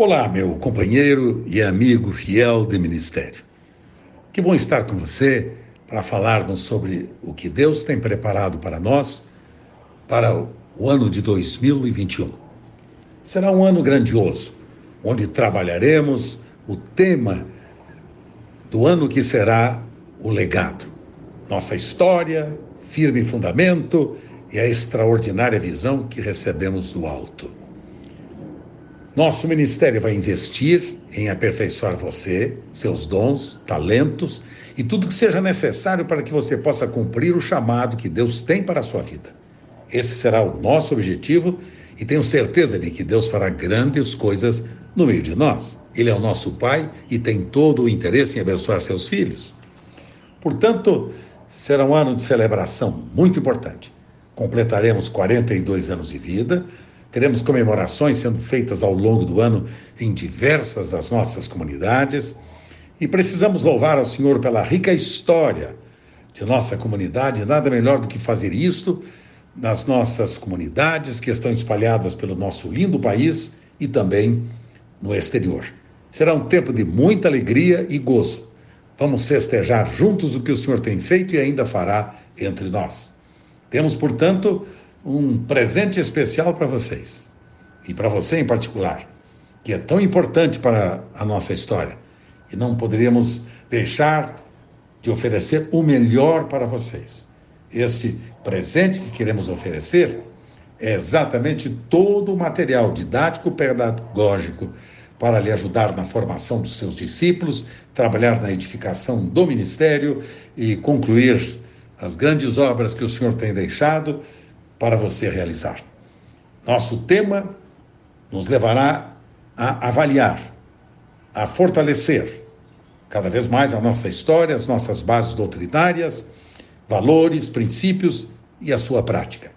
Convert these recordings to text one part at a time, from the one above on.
Olá, meu companheiro e amigo fiel de ministério. Que bom estar com você para falarmos sobre o que Deus tem preparado para nós para o ano de 2021. Será um ano grandioso, onde trabalharemos o tema do ano que será o legado. Nossa história, firme fundamento e a extraordinária visão que recebemos do alto. Nosso ministério vai investir em aperfeiçoar você, seus dons, talentos e tudo que seja necessário para que você possa cumprir o chamado que Deus tem para a sua vida. Esse será o nosso objetivo e tenho certeza de que Deus fará grandes coisas no meio de nós. Ele é o nosso Pai e tem todo o interesse em abençoar seus filhos. Portanto, será um ano de celebração muito importante. Completaremos 42 anos de vida Teremos comemorações sendo feitas ao longo do ano em diversas das nossas comunidades e precisamos louvar ao Senhor pela rica história de nossa comunidade. Nada melhor do que fazer isto nas nossas comunidades que estão espalhadas pelo nosso lindo país e também no exterior. Será um tempo de muita alegria e gozo. Vamos festejar juntos o que o Senhor tem feito e ainda fará entre nós. Temos, portanto, um presente especial para vocês e para você em particular, que é tão importante para a nossa história. E não poderíamos deixar de oferecer o melhor para vocês. Esse presente que queremos oferecer é exatamente todo o material didático pedagógico para lhe ajudar na formação dos seus discípulos, trabalhar na edificação do ministério e concluir as grandes obras que o Senhor tem deixado para você realizar. Nosso tema nos levará a avaliar, a fortalecer cada vez mais a nossa história, as nossas bases doutrinárias, valores, princípios e a sua prática.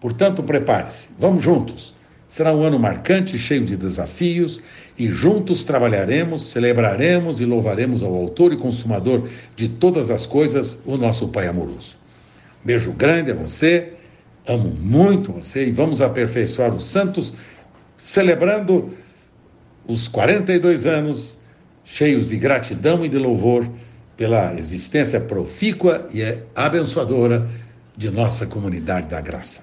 Portanto, prepare-se, vamos juntos. Será um ano marcante, cheio de desafios, e juntos trabalharemos, celebraremos e louvaremos ao Autor e Consumador de todas as coisas, o nosso Pai amoroso. Beijo grande a você Amo muito você e vamos aperfeiçoar os santos, celebrando os 42 anos cheios de gratidão e de louvor pela existência profícua e abençoadora de nossa comunidade da graça.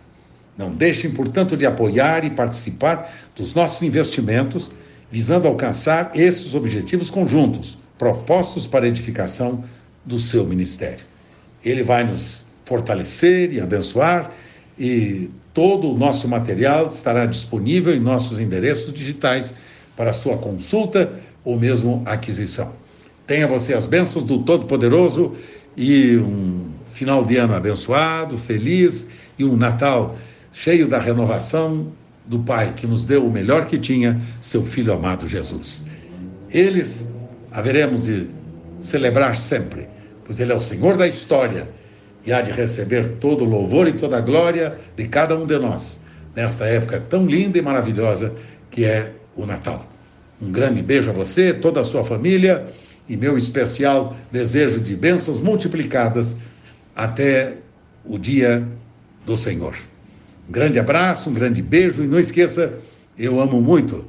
Não deixem, portanto, de apoiar e participar dos nossos investimentos, visando alcançar esses objetivos conjuntos, propostos para a edificação do seu ministério. Ele vai nos fortalecer e abençoar e todo o nosso material estará disponível em nossos endereços digitais para sua consulta ou mesmo aquisição. Tenha você as bênçãos do Todo-Poderoso e um final de ano abençoado, feliz e um Natal cheio da renovação do Pai que nos deu o melhor que tinha, seu Filho amado Jesus. Eles haveremos de celebrar sempre, pois Ele é o Senhor da história e há de receber todo o louvor e toda a glória de cada um de nós, nesta época tão linda e maravilhosa que é o Natal. Um grande beijo a você, toda a sua família e meu especial desejo de bênçãos multiplicadas até o dia do Senhor. Um grande abraço, um grande beijo e não esqueça, eu amo muito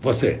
você.